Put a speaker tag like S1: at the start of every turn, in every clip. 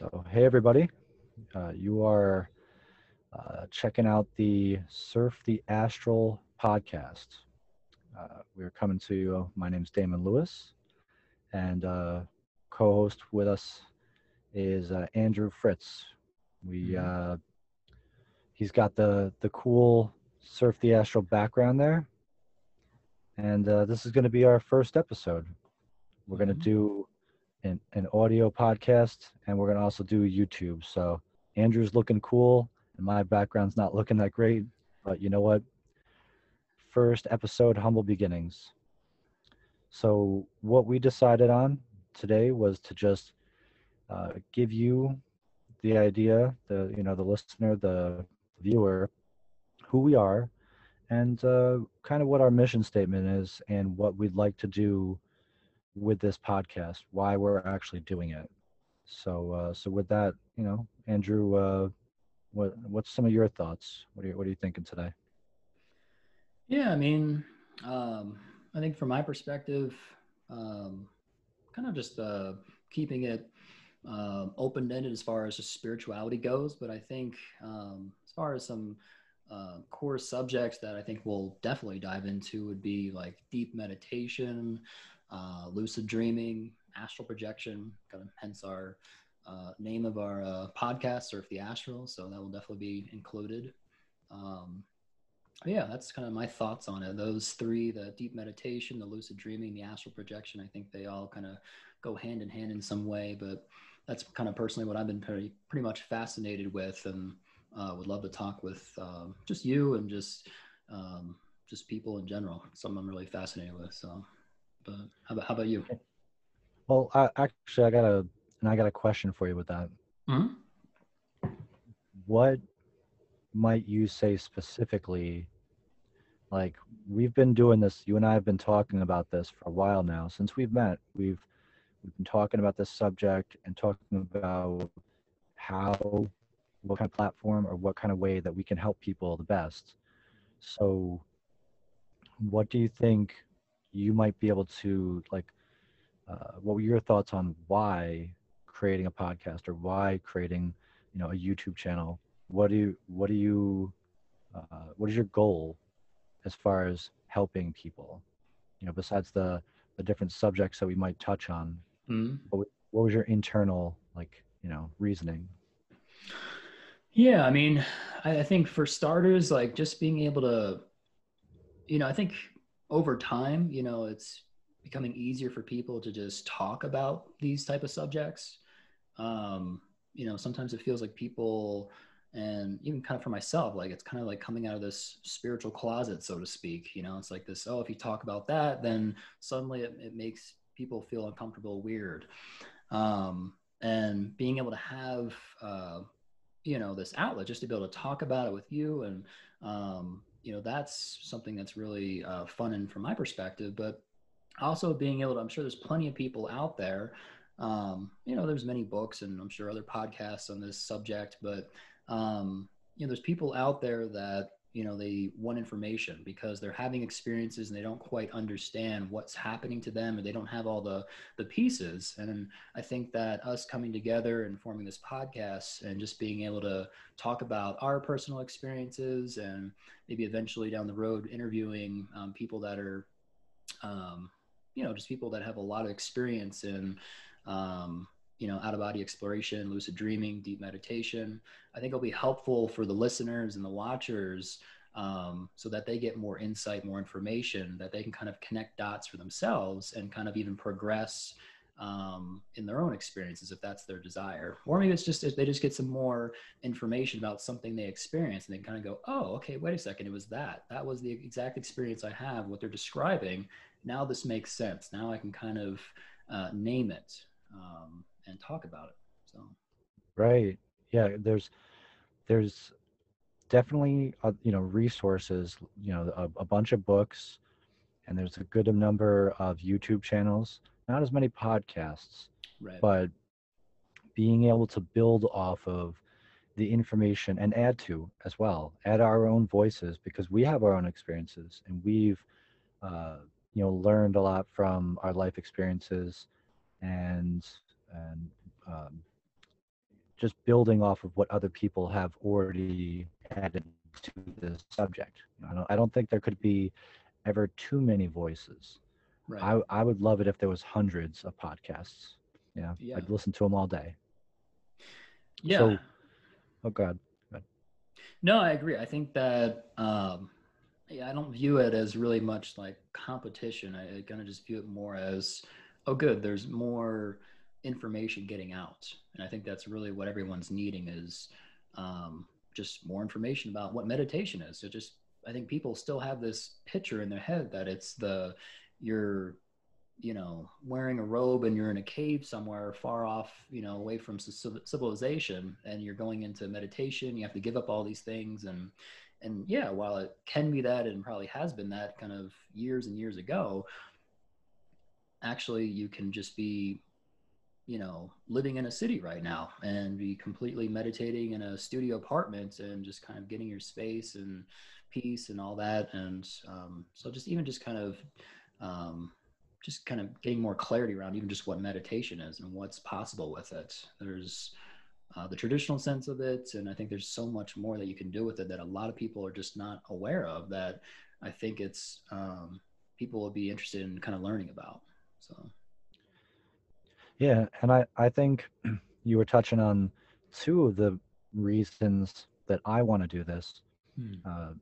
S1: So, hey everybody, uh, you are uh, checking out the Surf the Astral podcast. Uh, we're coming to you. My name's Damon Lewis, and uh, co-host with us is uh, Andrew Fritz. We uh, he's got the the cool Surf the Astral background there, and uh, this is going to be our first episode. We're going to
S2: Mhm.
S1: do an, an audio podcast and we're going to also do YouTube. So Andrew's looking cool and my background's not looking that great, but you know what? First episode, humble beginnings. So what we decided on today was to just uh, give you the idea, the you know the listener, the viewer, who we are, and uh, kind of what our mission statement is, and what we'd like to do with this podcast, why we're actually doing it. So, uh, so with that, you know, Andrew, uh, what what's some of your thoughts? What are you, what are you thinking today?
S2: Yeah, I mean, um, I think from my perspective, um, kind of just uh, keeping it um, open-ended as far as just spirituality goes. But I think um, as far as some uh, core subjects that I think we'll definitely dive into would be like deep meditation, uh, lucid dreaming, astral projection, kind of hence our uh, name of our uh, podcast, Surf the Astral. So that will definitely be included. Um, yeah, that's kind of my thoughts on it. Those three, the deep meditation, the lucid dreaming, the astral projection, I think they all kind of go hand in hand in some way. But that's kind of personally what I've been pretty, pretty much fascinated with and uh, would love to talk with um, just you and just um, just people in general. Something I'm really fascinated with. So, but how about, how about you?
S1: Well, I, actually, I got a and I got a question for you with that.
S2: Mhm.
S1: What might you say specifically? Like we've been doing this, you and I have been talking about this for a while now. Since we've met, we've we've been talking about this subject and talking about how, what kind of platform or what kind of way that we can help people the best. So, what do you think you might be able to like? Uh, what were your thoughts on why creating a podcast or why creating, you know, a YouTube channel? What do you, what do you, uh, what is your goal as far as helping people? You know, besides the the different subjects that we might touch on,
S2: Mhm.
S1: what, what was your internal like, you know, reasoning?
S2: Yeah, I mean, I, I think for starters, like just being able to, you know, I think over time, you know, it's becoming easier for people to just talk about these type of subjects. Um, you know, sometimes it feels like people, and even kind of for myself, like it's kind of like coming out of this spiritual closet, so to speak. You know, it's like this, oh, if you talk about that, then suddenly it, it makes people feel uncomfortable, weird. Um, and being able to have, uh, you know this outlet just to be able to talk about it with you and um, you know that's something that's really uh, fun and from my perspective but also being able to i'm sure there's plenty of people out there um, you know there's many books and i'm sure other podcasts on this subject but um, you know there's people out there that you know they want information because they're having experiences and they don't quite understand what's happening to them and they don't have all the the pieces. And I think that us coming together and forming this podcast and just being able to talk about our personal experiences and maybe eventually down the road interviewing um, people that are, um, you know, just people that have a lot of experience in, um, you know, out of body exploration, lucid dreaming, deep meditation. I think it'll be helpful for the listeners and the watchers um, so that they get more insight, more information, that they can kind of connect dots for themselves and kind of even progress um, in their own experiences if that's their desire. Or maybe it's just they just get some more information about something they experienced and they kind of go, oh, okay, wait a second, it was that. That was the exact experience I have, what they're describing. Now this makes sense. Now I can kind of uh, name it um, and talk about it. So,
S1: Right. Yeah. There's, there's definitely, uh, you know, resources, you know, a, a bunch of books and there's a good number of YouTube channels, not as many podcasts,
S2: right.
S1: but being able to build off of the information and add to as well add our own voices because we have our own experiences and we've uh, you know learned a lot from our life experiences and and um, just building off of what other people have already added to the subject. I don't, I don't think there could be ever too many voices.
S2: Right.
S1: I, I would love it if there was hundreds of podcasts. Yeah,
S2: Yeah.
S1: I'd listen to them all day.
S2: yeah.
S1: so- Oh God.
S2: No, I agree. I think that um, yeah, I don't view it as really much like competition. I, I kind of just view it more as, oh, good. There's more information getting out, and I think that's really what everyone's needing is um, just more information about what meditation is. So just I think people still have this picture in their head that it's the you're you know wearing a robe and you're in a cave somewhere far off you know away from civilization and you're going into meditation. You have to give up all these things. And and yeah while it can be that and probably has been that kind of years and years ago actually you can just be you know living in a city right now and be completely meditating in a studio apartment and just kind of getting your space and peace and all that and um, so just even just kind of um, just kind of getting more clarity around even just what meditation is and what's possible with it. There's uh, the traditional sense of it, and I think there's so much more that you can do with it that a lot of people are just not aware of. That I think it's um, people will be interested in kind of learning about. So
S1: Yeah, and I, I think you were touching on two of the reasons that I want to do this uh,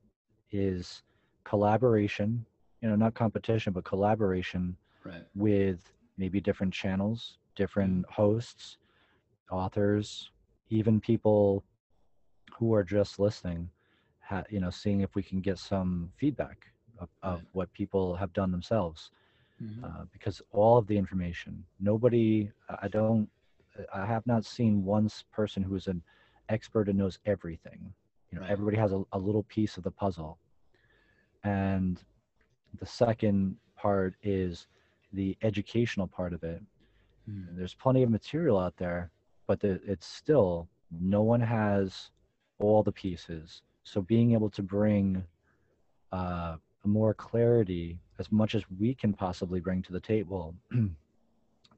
S1: is collaboration, you know, not competition, but collaboration
S2: right,
S1: with maybe different channels, different hosts, authors, even people who are just listening, ha- you know, seeing if we can get some feedback of, of
S2: Right.
S1: what people have done themselves
S2: Mhm.
S1: uh, because all of the information nobody i don't i have not seen one person who is an expert and knows everything you know
S2: Right.
S1: everybody has a, a little piece of the puzzle and the second part is the educational part of it
S2: Mhm.
S1: there's plenty of material out there but the, it's still no one has all the pieces so being able to bring uh, more clarity as much as we can possibly bring to the table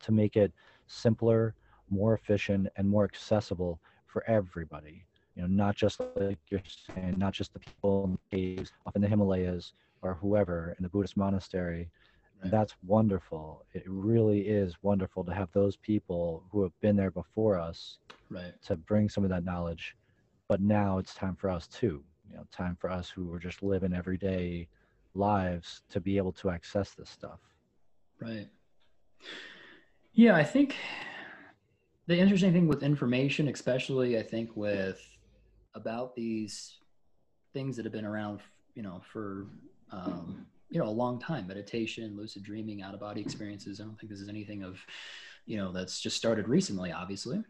S1: to make it simpler more efficient and more accessible for everybody. You know not just like you're saying not just the people in the caves up in the himalayas or whoever in the buddhist monastery.
S2: Right.
S1: that's wonderful. It really is wonderful to have those people who have been there before us
S2: right,
S1: to bring some of that knowledge. But now it's time for us too. You know time for us who are just living everyday lives to be able to access this stuff
S2: right. Yeah, I think the interesting thing with information, especially I think with about these things that have been around, you know, for um, you know a long time, meditation, lucid dreaming, out of body experiences. I don't think this is anything of, you know, that's just started recently, obviously,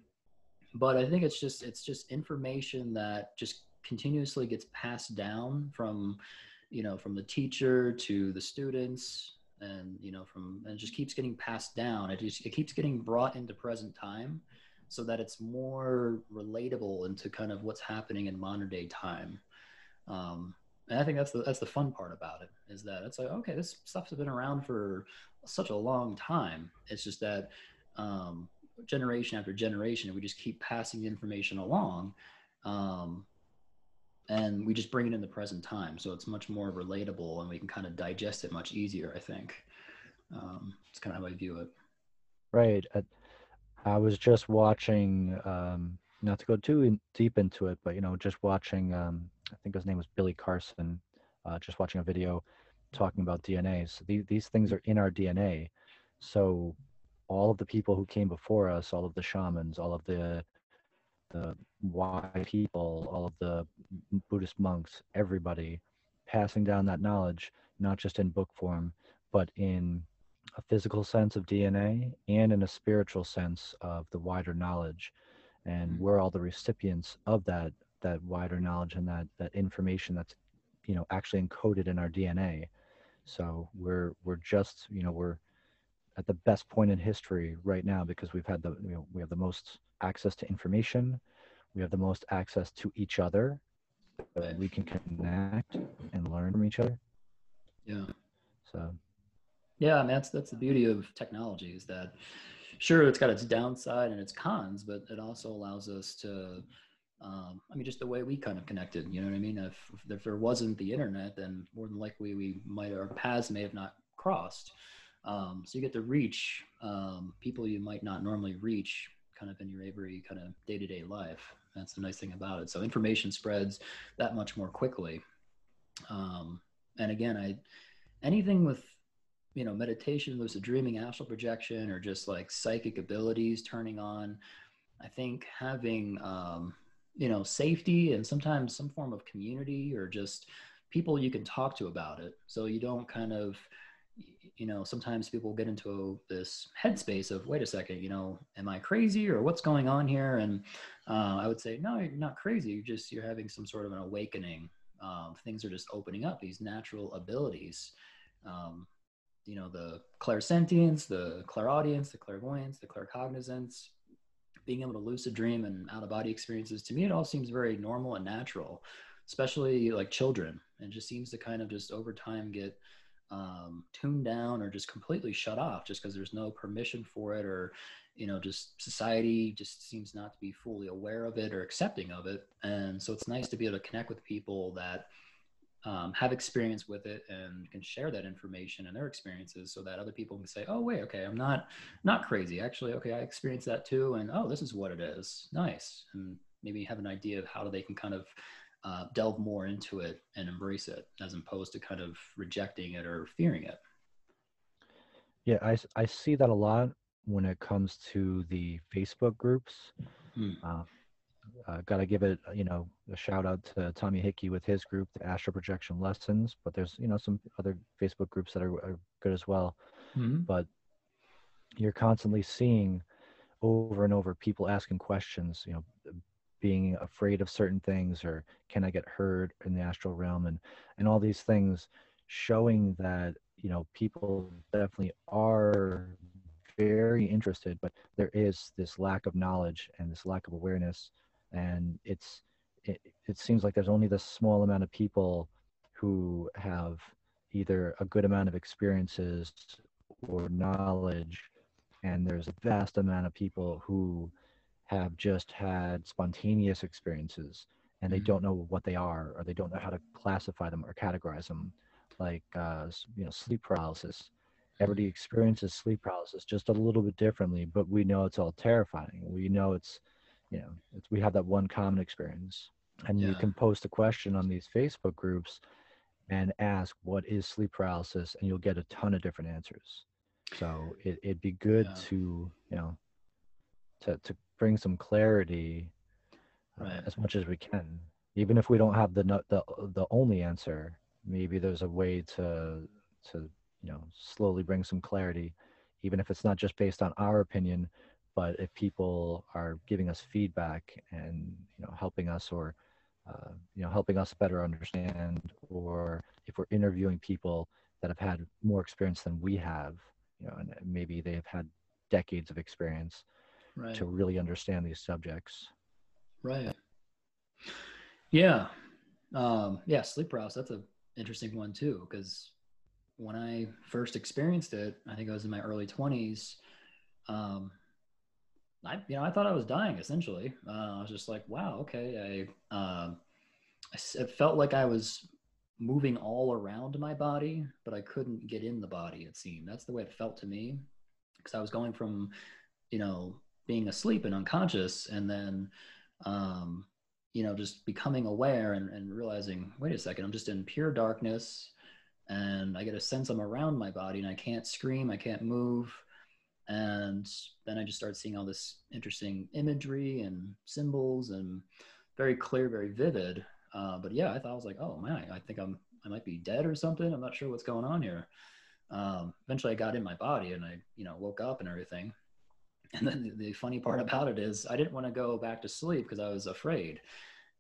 S2: but I think it's just it's just information that just continuously gets passed down from, you know, from the teacher to the students and you know from and just keeps getting passed down. It just it keeps getting brought into present time so that it's more relatable into kind of what's happening in modern day time. Um and i think that's the that's the fun part about it is that it's like okay this stuff's been around for such a long time. It's just that um generation after generation we just keep passing information along. Um and we just bring it in the present time so it's much more relatable and we can kind of digest it much easier i think. Um, it's kind of how i view it.
S1: Right I, I was just watching um not to go too in, deep into it but you know just watching um i think his name was billy carson uh, just watching a video talking about dna so the, these things are in our dna so all of the people who came before us all of the shamans all of the the wise people, all of the Buddhist monks, everybody passing down that knowledge, not just in book form, but in a physical sense of DNA and in a spiritual sense of the wider knowledge. And
S2: Mhm.
S1: we're all the recipients of that that wider knowledge and that that information that's you know actually encoded in our DNA. So we're we're just you know we're at the best point in history right now because we've had the you know, we have the most access to information we have the most access to each other so we can connect and learn from each other
S2: yeah
S1: so
S2: yeah mean, that's that's the beauty of technology is that sure it's got its downside and its cons, but it also allows us to um, I mean, just the way we kind of connected, you know what I mean? If, if there wasn't the internet, then more than likely we might, our paths may have not crossed. Um, so you get to reach um, people you might not normally reach kind of in your every kind of day to day life. That's the nice thing about it. So information spreads that much more quickly. Um, and again, I, anything with, you know, meditation, lucid dreaming, astral projection, or just like psychic abilities turning on, I think having, um, you know safety and sometimes some form of community or just people you can talk to about it so you don't kind of you know sometimes people get into this headspace of wait a second you know am i crazy or what's going on here? And uh, i would say no you're not crazy you're just you're having some sort of an awakening. Um, things are just opening up these natural abilities. Um, you know the clairsentience the clairaudience the clairvoyance the claircognizance being able to lucid dream and out of body experiences to me it all seems very normal and natural especially like children. And just seems to kind of just over time get um, tuned down or just completely shut off just because there's no permission for it or you know just society just seems not to be fully aware of it or accepting of it. And so it's nice to be able to connect with people that um, have experience with it and can share that information and their experiences so that other people can say oh wait okay i'm not not crazy. Actually okay i experienced that too and oh this is what it is. Nice. And maybe have an idea of how they can kind of uh, delve more into it and embrace it as opposed to kind of rejecting it or fearing it
S1: yeah i, I see that a lot when it comes to the facebook groups hmm. uh, uh, Got to give it, you know, a shout out to Tommy Hickey with his group, the Astral Projection Lessons. But there's, you know, some other Facebook groups that are, are good as well. Mm-hmm. But you're constantly seeing over and over people asking questions, you know, being afraid of certain things or can I get heard in the astral realm and and all these things showing that you know people definitely are very interested but there is this lack of knowledge and this lack of awareness. And it's it, it seems like there's only this small amount of people who have either a good amount of experiences or knowledge. And there's a vast amount of people who have just had spontaneous experiences and they mm-hmm. don't know what they are or they don't know how to classify them or categorize them like uh, you know sleep paralysis everybody experiences sleep paralysis just a little bit differently but we know it's all terrifying we know it's you know we have that one common experience and yeah. you can post a question on these facebook groups and ask what is sleep paralysis and you'll get a ton of different answers so it, it'd be good yeah. to you know to, to bring some clarity uh, as much as we can. Even if we don't have the the the only answer maybe there's a way to to you know slowly bring some clarity even if it's not just based on our opinion but if people are giving us feedback and you know helping us or uh, you know helping us better understand or if we're interviewing people that have had more experience than we have you know and maybe they've had decades of experience right. to really understand these subjects
S2: right yeah um yeah sleep paralysis that's an interesting one too because when i first experienced it i think i was in my early 20s um I, you know, I thought I was dying essentially. Uh, I was just like, wow, okay. I, uh, it felt like I was moving all around my body, but I couldn't get in the body. It seemed that's the way it felt to me, because I was going from, you know, being asleep and unconscious, and then, um, you know, just becoming aware and, and realizing, wait a second, I'm just in pure darkness, and I get a sense I'm around my body, and I can't scream, I can't move and then I just started seeing all this interesting imagery and symbols and very clear, very vivid. Uh, but yeah, I thought I was like, oh man, I think I'm I might be dead or something. I'm not sure what's going on here. Um, eventually, I got in my body and I you know woke up and everything. And then the, funny part about it is I didn't want to go back to sleep because I was afraid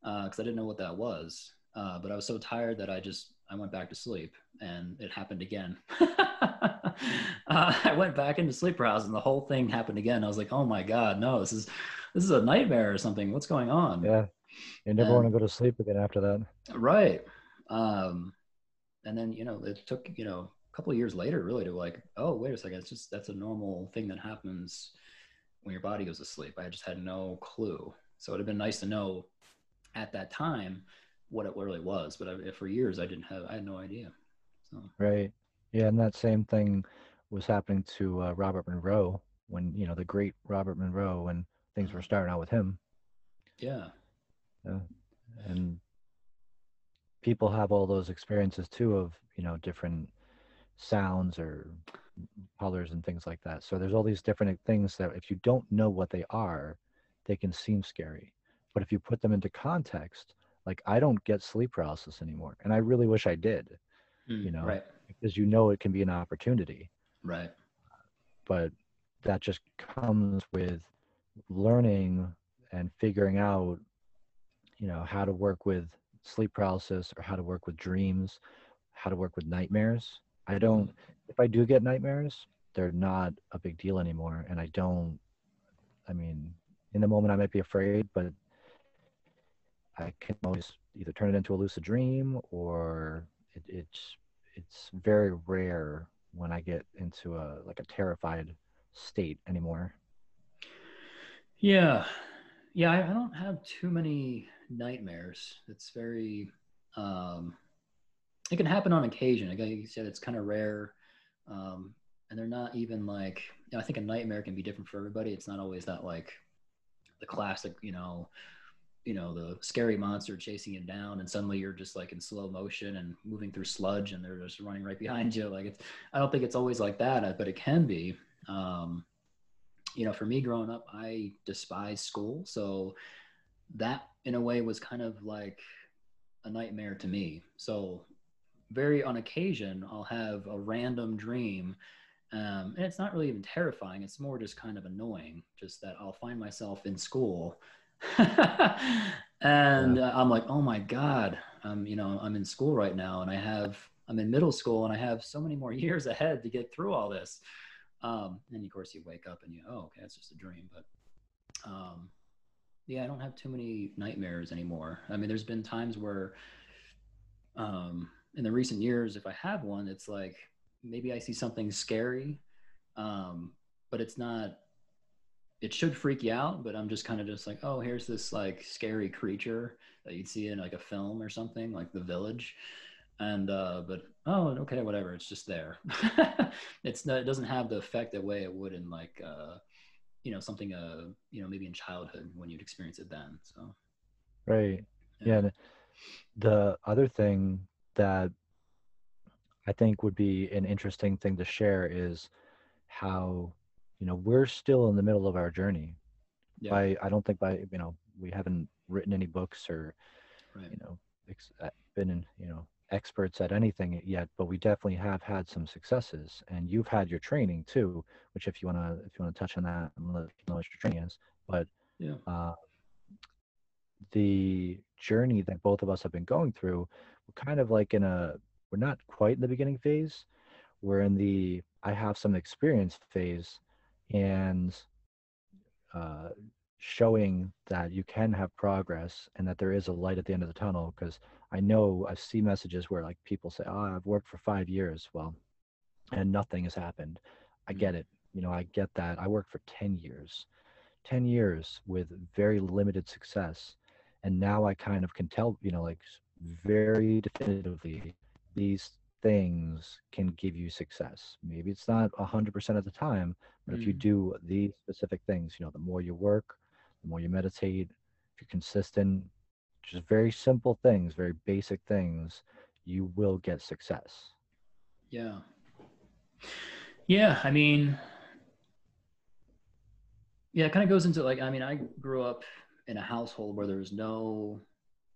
S2: because uh, I didn't know what that was. Uh, but I was so tired that I just I went back to sleep, and it happened again. uh, I went back into sleep paralysis, and the whole thing happened again. I was like, "Oh my god, no! This is this is a nightmare or something. What's going on?"
S1: Yeah, you never and, want to go to sleep again after that.
S2: Right. Um, and then you know it took you know a couple of years later really to like, oh wait a second, it's just that's a normal thing that happens when your body goes to sleep. I just had no clue. So it'd have been nice to know at that time what it really was. But I, for years, I didn't have, I had no idea. So.
S1: Right. Yeah. And that same thing was happening to uh, Robert Monroe when, you know, the great Robert Monroe, when things were starting out with him.
S2: Yeah.
S1: Yeah. And people have all those experiences too of, you know, different sounds or colors and things like that. So there's all these different things that if you don't know what they are, they can seem scary. But if you put them into context, like I don't get sleep paralysis anymore. And I really wish I did, mm, you know,
S2: right.
S1: because you know it can be an opportunity.
S2: Right.
S1: But that just comes with learning and figuring out, you know, how to work with sleep paralysis or how to work with dreams, how to work with nightmares. I don't, if I do get nightmares, they're not a big deal anymore. And I don't, I mean, in the moment I might be afraid, but I can always either turn it into a lucid dream or it, it's it's very rare when I get into a like a terrified state anymore.
S2: Yeah, yeah, I, I don't have too many nightmares. It's very, um, it can happen on occasion. Like you said, it's kind of rare, um, and they're not even like. You know, I think a nightmare can be different for everybody. It's not always that like the classic, you know, you know the scary monster chasing you down and suddenly you're just like in slow motion and moving through sludge and they're just running right behind you like it's i don't think it's always like that but it can be um, you know for me growing up i despised school so that in a way was kind of like a nightmare to me so very on occasion i'll have a random dream um, and it's not really even terrifying it's more just kind of annoying just that i'll find myself in school and uh, I'm like, oh my God, I'm, you know, I'm in school right now and I have, I'm in middle school and I have so many more years ahead to get through all this. Um, and of course you wake up and you, oh, okay, it's just a dream. But, um, yeah, I don't have too many nightmares anymore. I mean, there's been times where, um, in the recent years, if I have one, it's like maybe I see something scary, um, but it's not it should freak you out, but I'm just kind of just like, oh, here's this like scary creature that you'd see in like a film or something, like The Village. And uh, but oh, okay, whatever. It's just there. it's not, it doesn't have the effect the way it would in like uh, you know something uh you know maybe in childhood when you'd experience it then. So
S1: right, yeah. yeah the other thing that I think would be an interesting thing to share is how you know we're still in the middle of our journey yeah. I, I don't think by you know we haven't written any books or right. you know ex- uh, been in, you know experts at anything yet but we definitely have had some successes and you've had your training too which if you want to if you want to touch on that and let you know what your training is but
S2: yeah uh,
S1: the journey that both of us have been going through we're kind of like in a we're not quite in the beginning phase. We're in the i have some experience phase and uh, showing that you can have progress and that there is a light at the end of the tunnel because i know i see messages where like people say oh i've worked for five years. Well and nothing has happened. I get it. You know i get that. I worked for 10 years. 10 years with very limited success. And now i kind of can tell you know like very definitively these things can give you success. Maybe it's not 100% of the time, but mm. if you mm. do these specific things, you know, the more you work, the more you meditate, if you're consistent, just very simple things, very basic things, you will get success.
S2: Yeah. Yeah. I mean, yeah, it kind of goes into like, I mean, I grew up in a household where there was no,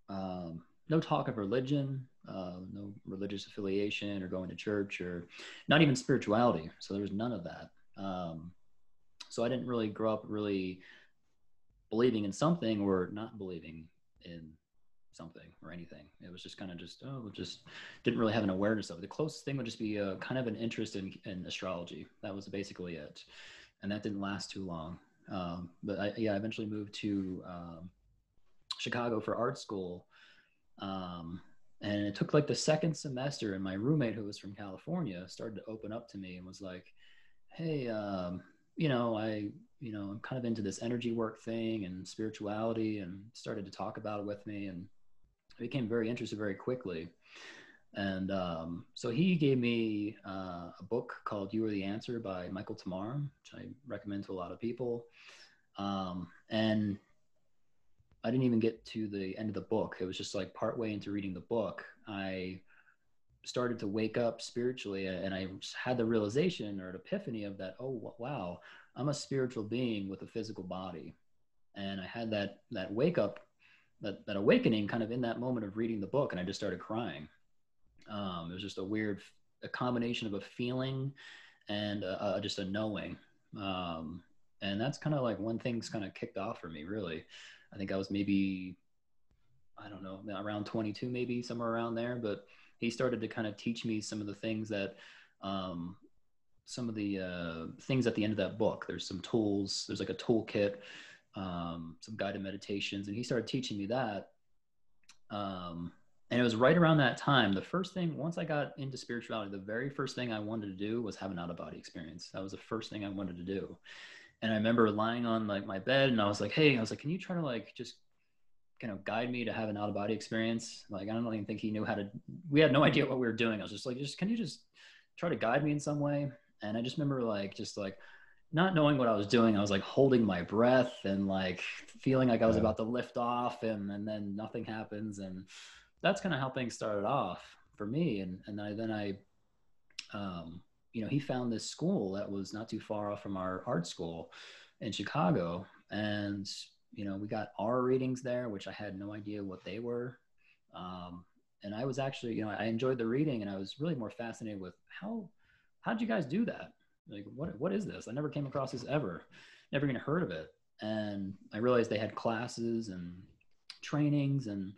S2: um, no talk of religion, uh, no religious affiliation or going to church or not even spirituality. So there was none of that. Um, so I didn't really grow up really believing in something or not believing in something or anything. It was just kind of just, oh, just didn't really have an awareness of it. The closest thing would just be a, kind of an interest in, in astrology. That was basically it. And that didn't last too long. Um, but I, yeah, I eventually moved to um, Chicago for art school. Um, and it took like the second semester, and my roommate, who was from California, started to open up to me and was like, "Hey, um, you know, I, you know, I'm kind of into this energy work thing and spirituality and started to talk about it with me and I became very interested very quickly. And um, so he gave me uh, a book called You Are the Answer by Michael Tamura, which I recommend to a lot of people. Um, and I didn't even get to the end of the book. It was just like partway into reading the book, I started to wake up spiritually and I had the realization or an epiphany of that, oh, wow, I'm a spiritual being with a physical body. And I had that, that wake up, that, that awakening kind of in that moment of reading the book. And I just started crying. Um, it was just a weird, a combination of a feeling and a, a, just a knowing. Um, and that's kind of like when things kind of kicked off for me, really. I think I was maybe, I don't know, around 22, maybe somewhere around there. But he started to kind of teach me some of the things that, um, some of the uh, things at the end of that book. There's some tools. There's like a toolkit, um, some guided meditations, and he started teaching me that. Um, and it was right around that time. The first thing, once I got into spirituality, the very first thing I wanted to do was have an out of body experience. That was the first thing I wanted to do. And I remember lying on like my bed and I was like, hey, I was like, can you try to like just kind of guide me to have an out of body experience? Like, I don't even think he knew how to, we had no idea what we were doing. I was just like, just, can you just try to guide me in some way? And I just remember like, just like, not knowing what I was doing, I was like holding my breath and like feeling like I was yeah. about to lift off and, and then nothing happens. And that's kind of how things started off for me. And, and I, then I, um, you know, he found this school that was not too far off from our art school in Chicago. And, you know, we got aura readings there, which I had no idea what they were. Um, and I was actually, you know, I enjoyed the reading and I was really more fascinated with how, how did you guys do that? Like, what, what is this? I never came across this ever, never even heard of it. And I realized they had classes and trainings and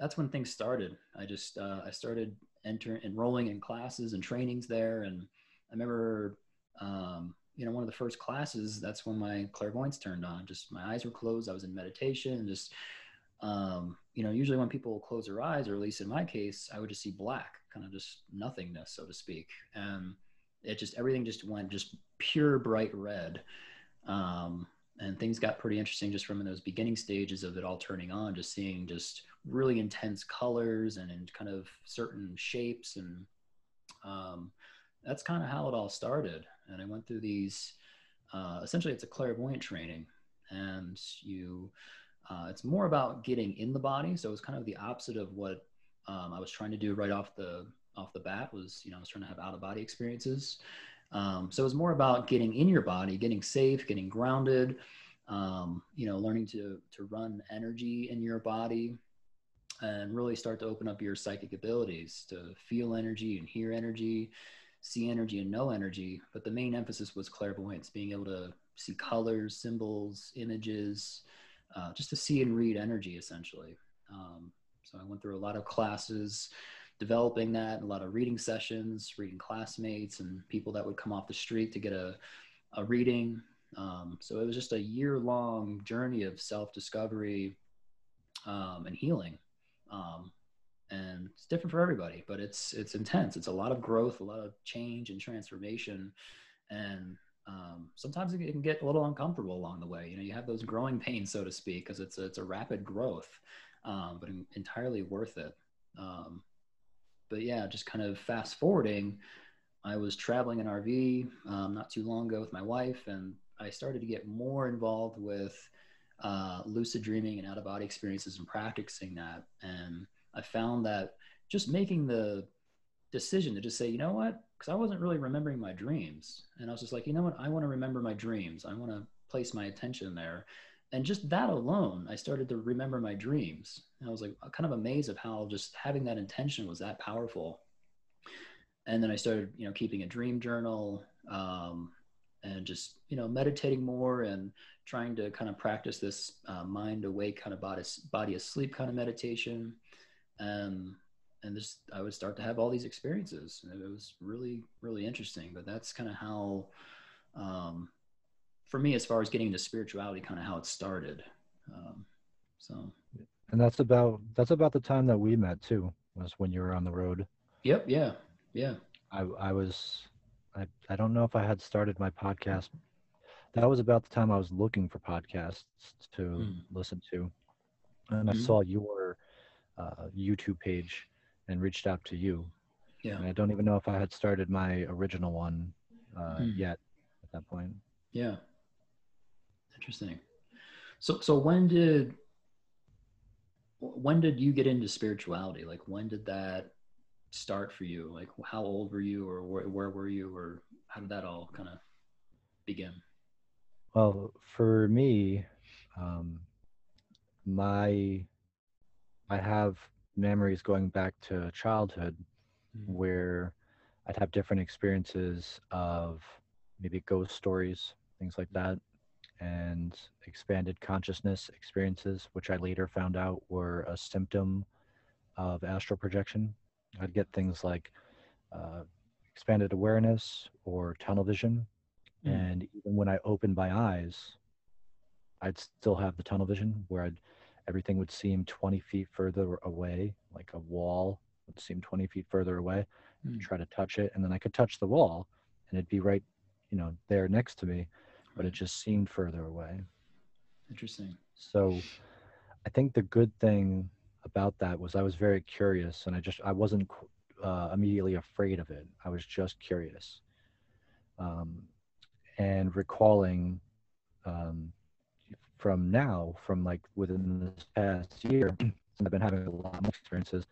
S2: that's when things started. I just, uh, I started enter enrolling in classes and trainings there. And I remember, um, you know, one of the first classes, that's when my clairvoyance turned on. Just my eyes were closed. I was in meditation and just, um, you know, usually when people close their eyes, or at least in my case, I would just see black, kind of just nothingness, so to speak. And it just, everything just went just pure bright red. Um, and things got pretty interesting just from those beginning stages of it all turning on, just seeing just really intense colors and in kind of certain shapes and um, that's kind of how it all started. And i went through these uh, essentially it's a clairvoyant training. And you uh, it's more about getting in the body. So it was kind of the opposite of what um, i was trying to do right off the off the bat was you know i was trying to have out of body experiences. Um, so it was more about getting in your body getting safe getting grounded um, you know learning to to run energy in your body and really start to open up your psychic abilities to feel energy and hear energy, see energy and know energy. But the main emphasis was clairvoyance, being able to see colors, symbols, images, uh, just to see and read energy essentially. Um, so I went through a lot of classes developing that, a lot of reading sessions, reading classmates and people that would come off the street to get a, a reading. Um, so it was just a year long journey of self discovery um, and healing. Um, and it's different for everybody, but it's it's intense. It's a lot of growth, a lot of change and transformation, and um, sometimes it can get a little uncomfortable along the way. You know, you have those growing pains, so to speak, because it's a, it's a rapid growth, um, but entirely worth it. Um, but yeah, just kind of fast forwarding, I was traveling in RV um, not too long ago with my wife, and I started to get more involved with uh, lucid dreaming and out of body experiences and practicing that. And I found that just making the decision to just say, you know what, because I wasn't really remembering my dreams. And I was just like, you know what, I want to remember my dreams. I want to place my attention there. And just that alone, I started to remember my dreams. And I was like kind of amazed of how just having that intention was that powerful. And then I started, you know, keeping a dream journal, um, and just you know meditating more and trying to kind of practice this uh, mind awake kind of body body asleep kind of meditation and and just i would start to have all these experiences. And it was really really interesting but that's kind of how um, for me as far as getting into spirituality kind of how it started. Um, so.
S1: And that's about that's about the time that we met too was when you were on the road.
S2: Yep yeah yeah.
S1: I i was I, I don't know if I had started my podcast. That was about the time I was looking for podcasts to
S2: Mm.
S1: listen to, and I
S2: Mhm.
S1: saw your uh, YouTube page and reached out to you.
S2: Yeah.
S1: And I don't even know if I had started my original one uh,
S2: Mm.
S1: yet at that point.
S2: Yeah. Interesting. So so when did when did you get into spirituality? Like when did that start for you? Like how old were you or where, where were you or how did that all kind of begin?
S1: Well, for me, um, my I have memories going back to childhood
S2: Mhm.
S1: where I'd have different experiences of maybe ghost stories, things like that, and expanded consciousness experiences, which I later found out were a symptom of astral projection. I'd get things like uh, expanded awareness or tunnel vision.
S2: Mm.
S1: And even when I opened my eyes, I'd still have the tunnel vision where I'd everything would seem 20 feet further away, like a wall would seem 20 feet further away.
S2: Mm.
S1: try to touch it and then i could touch the wall and it'd be right you know there next to me but it just seemed further away.
S2: Interesting.
S1: so i think the good thing about that was i was very curious and i just i wasn't uh, immediately afraid of it. I was just curious. Um, and recalling um, from now from like within this past year since i've been having a lot more experiences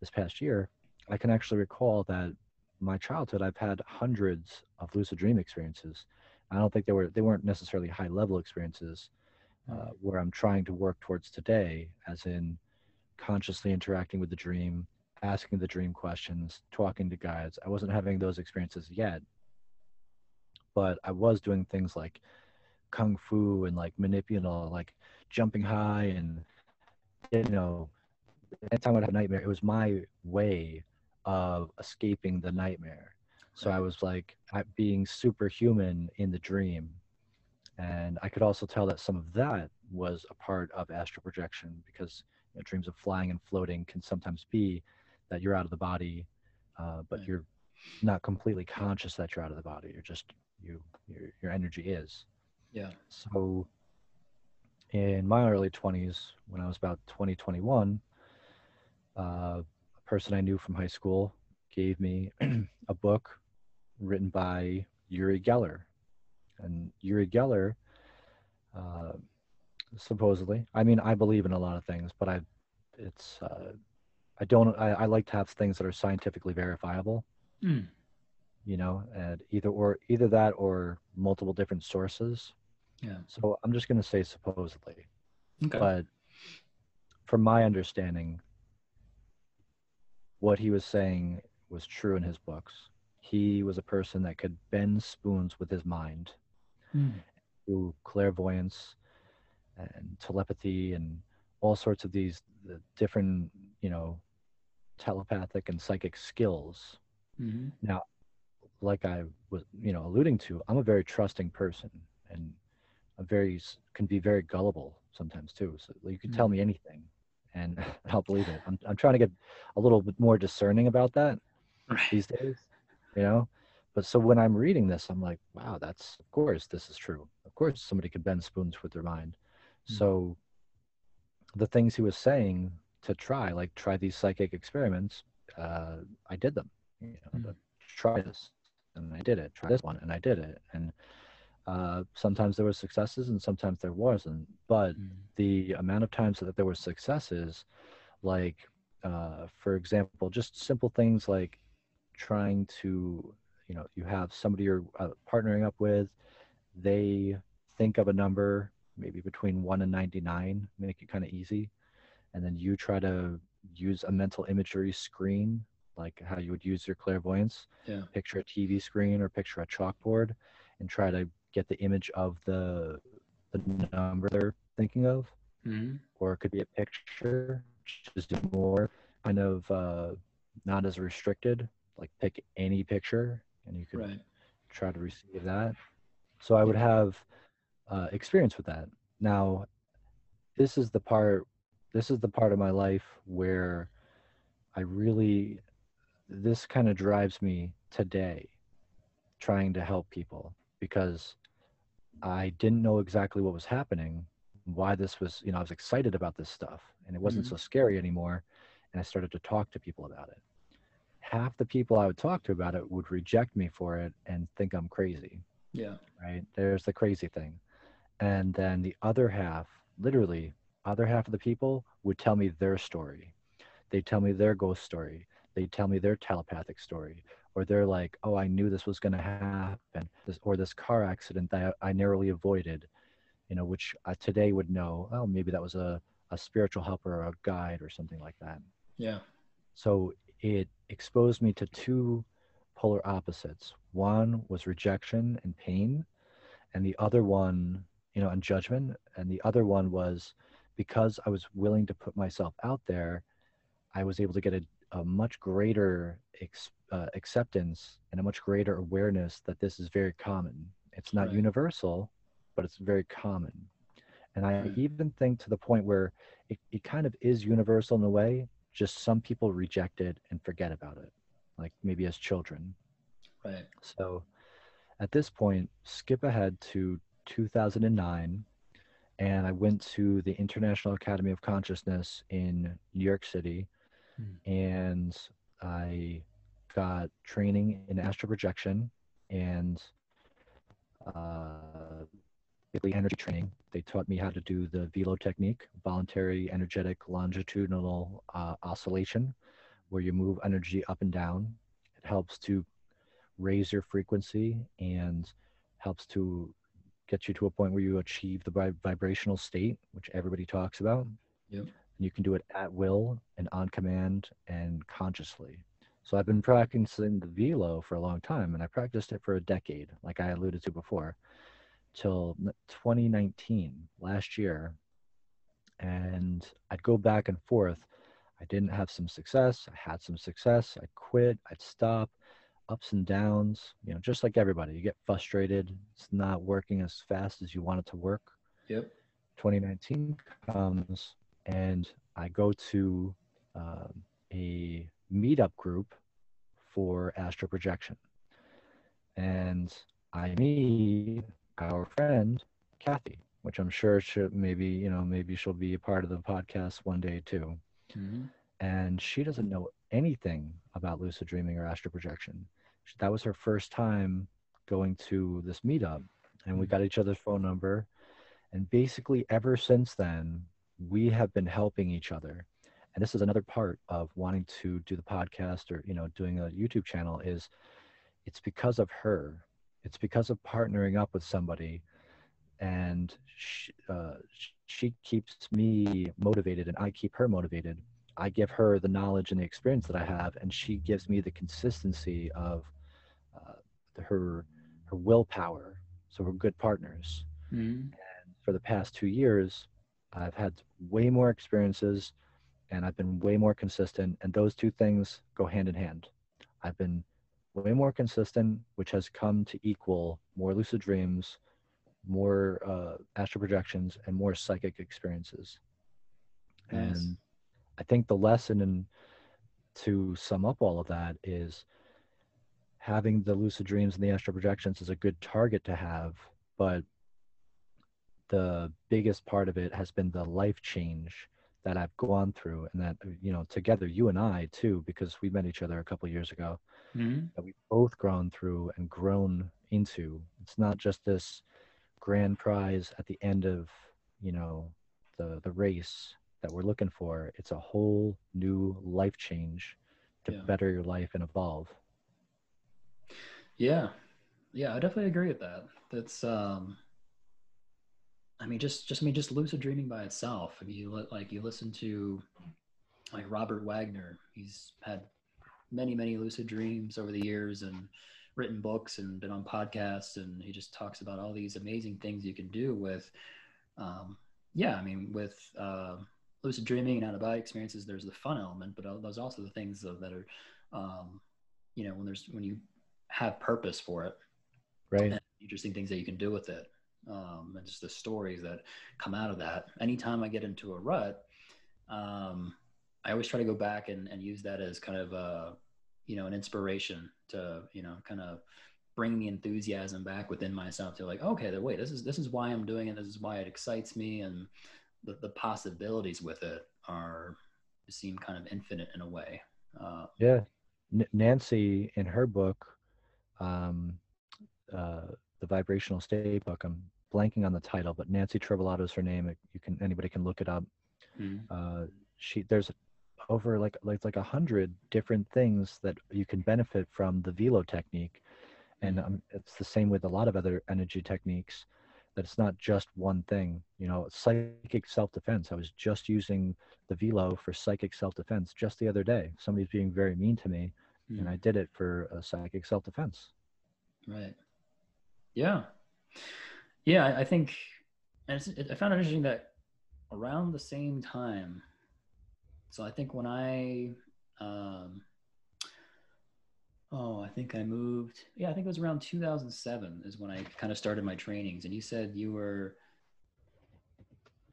S1: this past year i can actually recall that my childhood i've had hundreds of lucid dream experiences. I don't think they were they weren't necessarily high level experiences uh, where i'm trying to work towards today as in consciously interacting with the dream asking the dream questions talking to guides. I wasn't having those experiences yet but i was doing things like kung fu and like manipulating like jumping high and you know anytime I'd have a nightmare, it was my way of escaping the nightmare. So I was like being superhuman in the dream. And I could also tell that some of that was a part of astral projection because you know, dreams of flying and floating can sometimes be that you're out of the body, uh, but you're not completely conscious that you're out of the body. You're just you. Your your energy is.
S2: Yeah.
S1: So in my early 20s, when I was about 20, 21, uh, a person I knew from high school gave me a book written by Uri Geller. And Uri Geller, uh, supposedly, I mean, I believe in a lot of things, but I, it's, uh, I don't, I, I like to have things that are scientifically verifiable
S2: Mm.
S1: You know, and either or either that or multiple different sources.
S2: Yeah.
S1: So I'm just going to say supposedly,
S2: Okay.
S1: but from my understanding, what he was saying was true in his books. He was a person that could bend spoons with his mind
S2: Mm.
S1: through clairvoyance and telepathy and all sorts of these the different, you know, telepathic and psychic skills
S2: Mhm.
S1: Like I was, you know, alluding to, I'm a very trusting person, and I'm very can be very gullible sometimes too. So you can tell
S2: Mm.
S1: me anything, and I'll believe it. I'm I'm trying to get a little bit more discerning about that
S2: Right.
S1: these days, you know. But so when I'm reading this, I'm like, wow, that's of course this is true. Of course somebody could bend spoons with their mind.
S2: Mm.
S1: So the things he was saying to try, like try these psychic experiments, uh, I did them. You know,
S2: Mm.
S1: to try this, and I did it. Try this one, and I did it. And uh, sometimes there were successes, and sometimes there wasn't. But
S2: Mm.
S1: the amount of times that there were successes, like uh, for example, just simple things like trying to, you know, you have somebody you're uh, partnering up with, they think of a number maybe between one and 99, make it kind of easy, and then you try to use a mental imagery screen, like how you would use your clairvoyance,
S2: Yeah.
S1: picture a TV screen or picture a chalkboard, and try to get the image of the the number they're thinking of
S2: Mhm.
S1: or it could be a picture just do more kind of uh, not as restricted like pick any picture and you could
S2: Right.
S1: try to receive that so i would have uh, experience with that now this is the part this is the part of my life where i really this kind of drives me today trying to help people because I didn't know exactly what was happening, why this was, you know, I was excited about this stuff and it wasn't
S2: Mhm.
S1: so scary anymore. And I started to talk to people about it. Half the people I would talk to about it would reject me for it and think I'm crazy,
S2: Yeah.
S1: right? There's the crazy thing. And then the other half, literally, other half of the people would tell me their story. They tell me their ghost story. They tell me their telepathic story. Or they're like, oh, I knew this was going to happen. This, or this car accident that I narrowly avoided, you know, which I today would know, oh, maybe that was a, a spiritual helper or a guide or something like that.
S2: Yeah.
S1: So it exposed me to two polar opposites. One was rejection and pain, and the other one, you know, and judgment. And the other one was because I was willing to put myself out there, I was able to get a, a much greater ex, uh, acceptance and a much greater awareness that this is very common. It's not
S2: Right.
S1: universal, but it's very common. And I
S2: Right.
S1: even think to the point where it, it kind of is universal in a way, just some people reject it and forget about it, like maybe as children.
S2: Right.
S1: So at this point, skip ahead to 2009, and I went to the International Academy of Consciousness in New York City,
S2: Hmm.
S1: and I got training in astral projection and uh, basically energy training. They taught me how to do the velo technique, voluntary energetic longitudinal uh, oscillation, where you move energy up and down. It helps to raise your frequency and helps to get you to a point where you achieve the vib- vibrational state, which everybody talks about.
S2: Yep.
S1: And you can do it at will and on command and consciously. So I've been practicing the velo for a long time, and I practiced it for a decade, like I alluded to before, till 2019, last year. And I'd go back and forth. I didn't have some success. I had some success. I'd quit. I'd stop. Ups and downs. You know, just like everybody, you get frustrated. It's not working as fast as you want it to work.
S2: Yep.
S1: 2019 comes and I go to um, a meetup group for astral projection. And I meet our friend Kathy, which I'm sure should maybe, you know, maybe she'll be a part of the podcast one day too.
S2: hmm
S1: And she doesn't know anything about lucid dreaming or astral projection. She- That was her first time going to this meetup. And we
S2: Mhm.
S1: got each other's phone number. And basically, ever since then, we have been helping each other. And this is another part of wanting to do the podcast or, you know, doing a YouTube channel is it's because of her. It's because of partnering up with somebody and she, uh, she keeps me motivated and I keep her motivated. I give her the knowledge and the experience that I have, and she gives me the consistency of uh, her her willpower. So we're good partners
S2: hmm
S1: for the past two years, I've had way more experiences and I've been way more consistent. And those two things go hand in hand. I've been way more consistent, which has come to equal more lucid dreams, more uh, astral projections, and more psychic experiences.
S2: Nice.
S1: And I think the lesson in to sum up all of that is having the lucid dreams and the astral projections is a good target to have, but the biggest part of it has been the life change that I've gone through and that you know together you and I too because we met each other a couple years ago
S2: hmm
S1: that we've both grown through and grown into it's not just this grand prize at the end of you know the the race that we're looking for it's a whole new life change to
S2: Yeah.
S1: better your life and evolve
S2: Yeah. Yeah, I definitely agree with that. That's um I mean just just I mean just lucid dreaming by itself. I mean you li- like you listen to like Robert Waggoner. He's had many many lucid dreams over the years and written books and been on podcasts and he just talks about all these amazing things you can do with um yeah, I mean with uh lucid dreaming and out of body experiences there's the fun element, but uh, there's also the things that that are um you know when there's when you have purpose for it
S1: right
S2: interesting things that you can do with it um, and just the stories that come out of that anytime i get into a rut um, i always try to go back and, and use that as kind of a you know an inspiration to you know kind of bring the enthusiasm back within myself to like, okay, wait, this is this is why I'm doing it. This is why it excites me, and the the possibilities with it are seem kind of infinite in a way. Uh,
S1: yeah, N- Nanci in her book, um, uh, the vibrational state book. I'm blanking on the title, but Nanci Trivellato is her name. You can anybody can look it up. Mm-hmm. Uh, she there's over like like like a hundred different things that you can benefit from the velo technique and um, it's the same with a lot of other energy techniques that it's not just one thing you know psychic self-defense i was just using the velo for psychic self-defense just the other day somebody's being very mean to me mm. and i did it for a psychic self-defense
S2: right yeah yeah i think and i found it interesting that around the same time so i think when i um, Oh, I think I moved. Yeah, I think it was around 2007 is when I kind of started my trainings. And you said you were,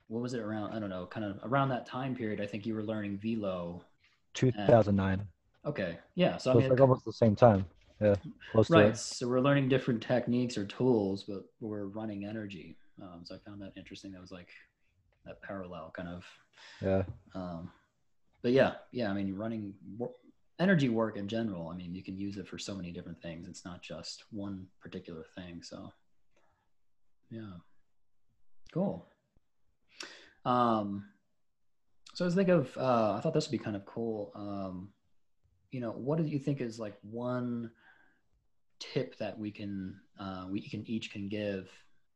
S2: what was it around? I don't know, kind of around that time period. I think you were learning velo.
S1: 2009.
S2: And, okay, yeah. So,
S1: so
S2: I mean,
S1: like almost the same time. Yeah,
S2: right. So we're learning different techniques or tools, but we're running energy. Um, so I found that interesting. That was like that parallel kind of.
S1: Yeah.
S2: Um, but yeah, yeah. I mean, running energy work in general, I mean, you can use it for so many different things. It's not just one particular thing. So, yeah, cool. Um, so I was thinking of, uh, I thought this would be kind of cool. Um, you know, what do you think is like one tip that we can, uh, we can each can give?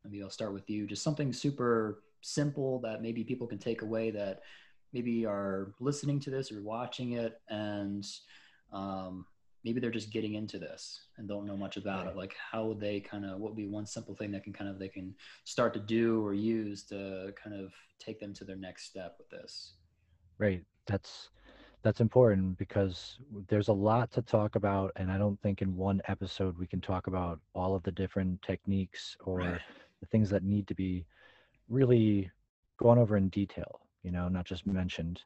S2: Maybe I'll start with you. Just something super simple that maybe people can take away that maybe are listening to this or watching it and um, maybe they're just getting into this and don't know much about right. it like how would they kind of what would be one simple thing that can kind of they can start to do or use to kind of take them to their next step with this
S1: right that's that's important because there's a lot to talk about and i don't think in one episode we can talk about all of the different techniques or right. the things that need to be really gone over in detail you know, not just mentioned.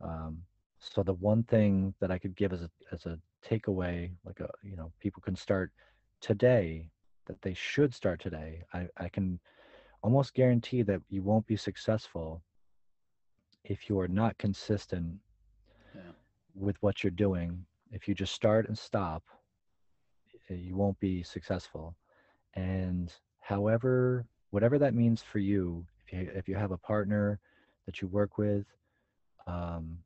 S1: Um, so the one thing that I could give as a as a takeaway, like a you know, people can start today that they should start today. I, I can almost guarantee that you won't be successful if you are not consistent. With what you're doing. If you just start and stop, eh, you won't be successful. And however, whatever that means for you, if you if you have a partner that you work with. Um,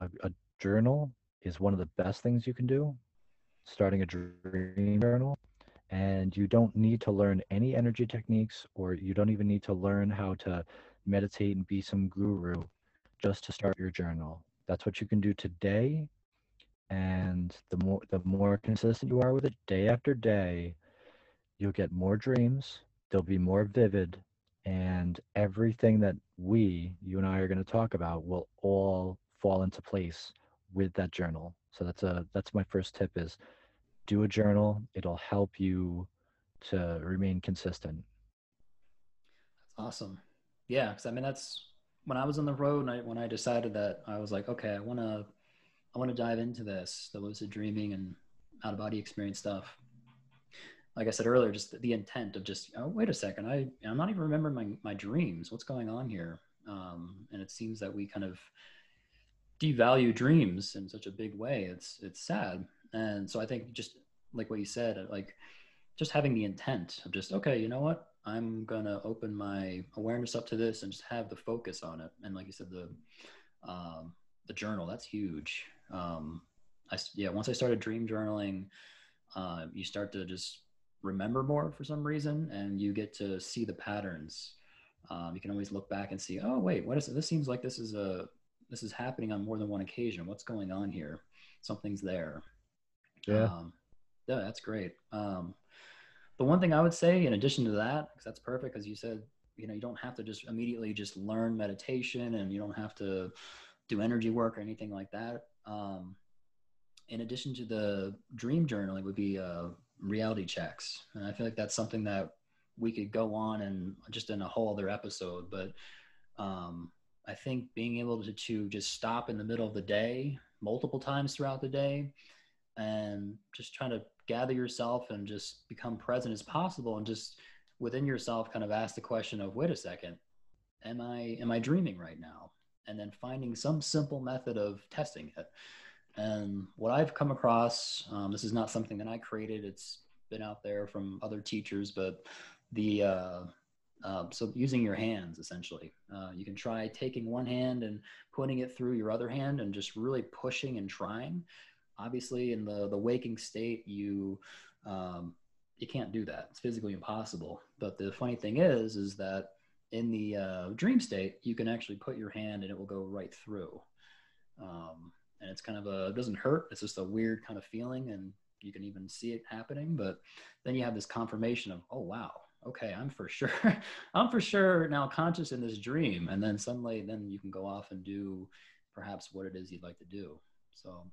S1: a, a journal is one of the best things you can do. Starting a dream journal, and you don't need to learn any energy techniques, or you don't even need to learn how to meditate and be some guru just to start your journal. That's what you can do today. And the more the more consistent you are with it day after day, you'll get more dreams. They'll be more vivid and everything that we you and i are going to talk about will all fall into place with that journal so that's a that's my first tip is do a journal it'll help you to remain consistent
S2: that's awesome yeah because i mean that's when i was on the road and I, when i decided that i was like okay i want to i want to dive into this the lucid dreaming and out of body experience stuff like I said earlier, just the intent of just, oh, wait a second, I, I'm not even remembering my, my dreams. What's going on here? Um, and it seems that we kind of devalue dreams in such a big way. It's, it's sad. And so I think just like what you said, like just having the intent of just, okay, you know what? I'm going to open my awareness up to this and just have the focus on it. And like you said, the, um, the journal, that's huge. Um, I, yeah, once I started dream journaling, uh, you start to just remember more for some reason and you get to see the patterns um, you can always look back and see oh wait what is it? this seems like this is a this is happening on more than one occasion what's going on here something's there
S1: yeah um,
S2: yeah that's great um, the one thing i would say in addition to that because that's perfect because you said you know you don't have to just immediately just learn meditation and you don't have to do energy work or anything like that um, in addition to the dream journaling would be uh, reality checks. And I feel like that's something that we could go on and just in a whole other episode. But um, I think being able to, to just stop in the middle of the day multiple times throughout the day and just trying to gather yourself and just become present as possible and just within yourself kind of ask the question of wait a second am i am i dreaming right now? And then finding some simple method of testing it. And what i've come across um, this is not something that i created it's been out there from other teachers but the uh, uh, so using your hands essentially. Uh, you can try taking one hand and putting it through your other hand and just really pushing and trying obviously in the the waking state you um, you can't do that. It's physically impossible. But the funny thing is is that in the uh, dream state you can actually put your hand and it will go right through. Um, and it's kind of a it doesn't hurt. It's just a weird kind of feeling and you can even see it happening. But then you have this confirmation of oh wow. Okay i'm for sure i'm for sure now conscious in this dream. And then suddenly then you can go off and do perhaps what it is you'd like to do. So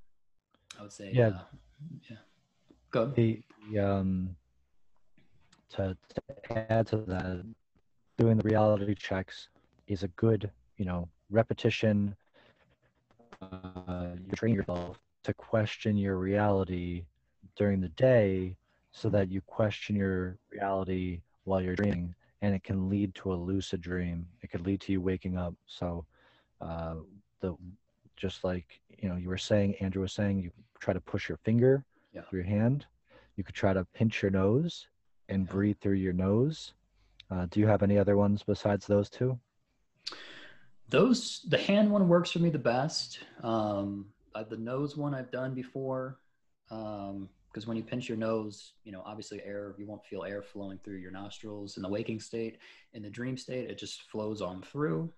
S2: I would say,
S1: Yeah.
S2: uh, yeah. Go.
S1: the, the, um to, to add to that doing the reality checks is a good you know repetition uh, you train yourself to question your reality during the day so that you question your reality while you're dreaming and it can lead to a lucid dream it could lead to you waking up so uh, the just like you know you were saying andrew was saying you try to push your finger
S2: Yeah.
S1: through your hand you could try to pinch your nose and
S2: Yeah.
S1: breathe through your nose uh, do you have any other ones besides those two
S2: Those the hand one works for me the best. Um, uh, the nose one I've done before, because when you pinch your nose, you know obviously air you won't feel air flowing through your nostrils in the waking state. In the dream state, it just flows on through.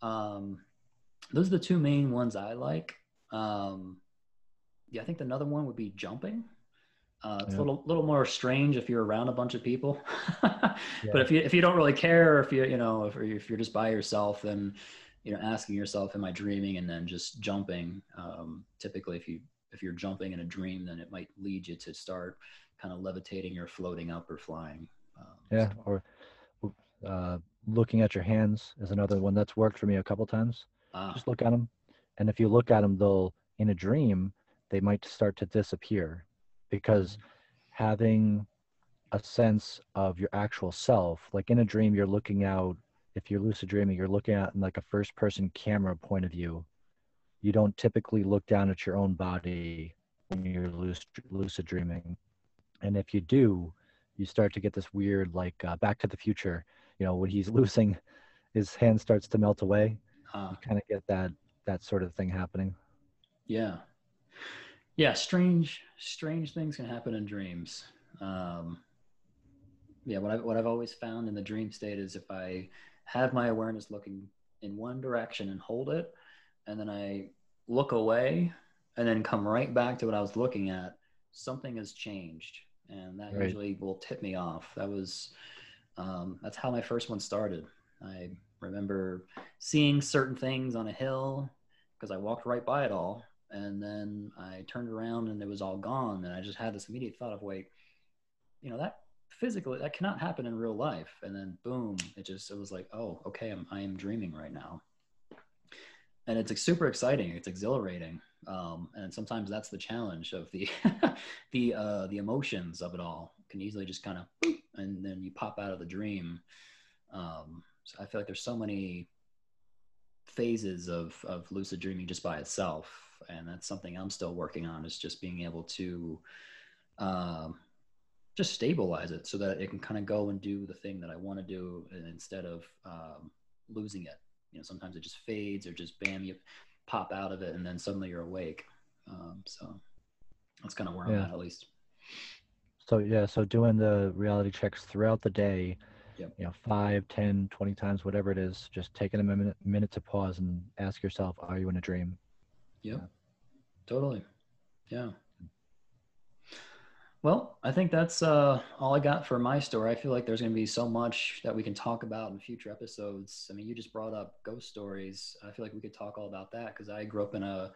S2: Um, those are the two main ones I like. Um, yeah, I think another one would be jumping. Uh, it's
S1: Yeah.
S2: a little little more strange if you're around a bunch of people.
S1: Yeah.
S2: But if you if you don't really care, if you you know if, or if you're just by yourself, then you know asking yourself, "Am I dreaming?" and then just jumping. Um, typically, if you if you're jumping in a dream, then it might lead you to start kind of levitating or floating up or flying. Um,
S1: yeah
S2: so-
S1: or uh, looking at your hands is another one that's worked for me a couple times
S2: ah,
S1: just look at them and if you look at them they'll in a dream they might start to disappear because having a sense of your actual self like in a dream you're looking out if you're lucid dreaming you're looking at in like a first person camera point of view. You don't typically look down at your own body when you're lucid, lucid dreaming. And if you do you start to get this weird like uh, back to the future you know when he's losing his hand starts to melt away you kind of get that that sort of thing happening.
S2: Yeah. Yeah, strange strange things can happen in dreams. Um yeah, what I've what I've always found in the dream state is if I have my awareness looking in one direction and hold it and then I look away and then come right back to what I was looking at, something has changed and that
S1: Right.
S2: usually will tip me off. That was um that's how my first one started. I remember seeing certain things on a hill because I walked right by it all. And then I turned around and it was all gone. And I just had this immediate thought of, wait, you know, that physically, that cannot happen in real life. And then boom, it just, it was like, oh, okay, I'm, I am dreaming right now. And it's like, super exciting. It's exhilarating. Um, and sometimes that's the challenge of the, the, uh, the emotions of it all can easily just kind of, and then you pop out of the dream. Um, so I feel like there's so many phases of of lucid dreaming just by itself. And that's something i'm still working on is just being able to um, just stabilize it so that it can kind of go and do the thing that i want to do instead of um, losing it. You know sometimes it just fades or just bam you pop out of it and then suddenly you're awake. Um, so that's kind of where i'm at at least.
S1: So yeah, so doing the reality checks throughout the day,
S2: Yep.
S1: you know, five, 10, 20 times, whatever it is, just taking a minute minute to pause and ask yourself, are you in a dream?
S2: Yep. Totally. Yeah. Well, I think that's uh, all I got for my story. I feel like there's going to be so much that we can talk about in future episodes. I mean, you just brought up ghost stories. I feel like we could talk all about that because I grew up in a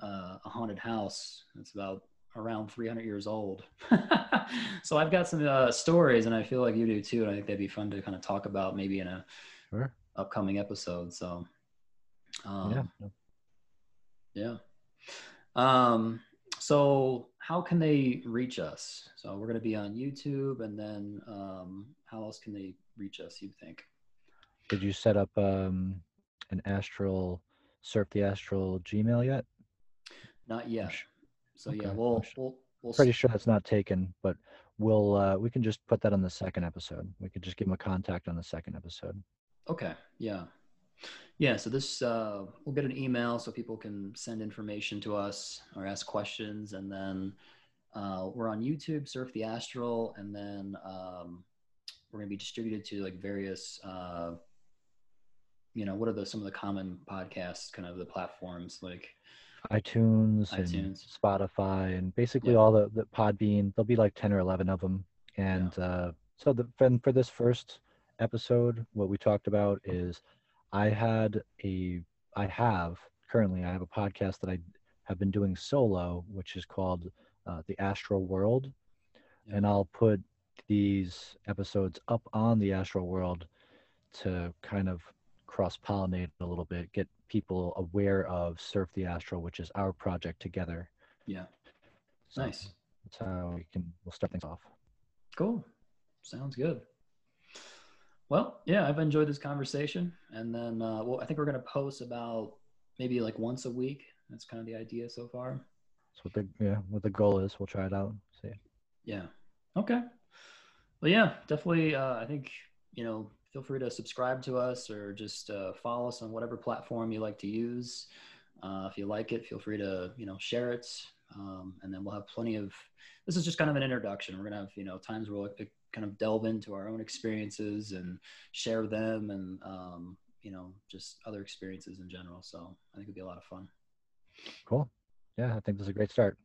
S2: uh, a haunted house. It's about around 300 years old. so I've got some uh, stories, and I feel like you do too. And I think they'd be fun to kind of talk about maybe in a
S1: Sure.
S2: upcoming episode. So, um,
S1: yeah.
S2: yeah. Um, so how can they reach us? So we're going to be on YouTube, and then um, how else can they reach us? You think?
S1: Did you set up um, an astral surf the astral Gmail yet?
S2: Not yet. So
S1: Okay.
S2: yeah, we'll we'll we'll
S1: Pretty sure that's not taken, but we'll uh, we can just put that on the second episode. We could just give them a contact on the second episode.
S2: Okay. Yeah. Yeah. So this, uh, we'll get an email so people can send information to us or ask questions. And then uh, we're on YouTube, Surf the Astral. And then um, we're going to be distributed to like various, uh, you know, what are the, some of the common podcasts, kind of the platforms like,
S1: iTunes, and. Spotify, and basically
S2: Yeah.
S1: all the, the Podbean. There'll be like 10 or 11 of them. And uh, so the, for, for this first episode, what we talked about is I had a, I have currently, I have a podcast that I have been doing solo, which is called uh, The Astral World.
S2: Yeah.
S1: And I'll put these episodes up on the Astral World to kind of cross pollinate a little bit, get people aware of Surf the Astral, which is our project together.
S2: yeah.
S1: So
S2: Nice.
S1: That's how we can we'll start things off.
S2: Cool. Sounds good. Well, yeah, I've enjoyed this conversation. And then, uh, well, I think we're going to post about maybe like once a week. That's kind of the idea so far.
S1: So what the yeah, what the goal is, we'll try it out. See.
S2: Yeah. Okay. Well, yeah, definitely. Uh, I think, you know, feel free to subscribe to us or just uh, follow us on whatever platform you like to use. Uh, if you like it, feel free to, you know, share it. Um, and then we'll have plenty of, this is just kind of an introduction. We're to have, you know, times where we'll uh, kind of delve into our own experiences and share them and, um, you know, just other experiences in general. So I think it'll be a lot of fun.
S1: Cool. Yeah, I think this is a great start.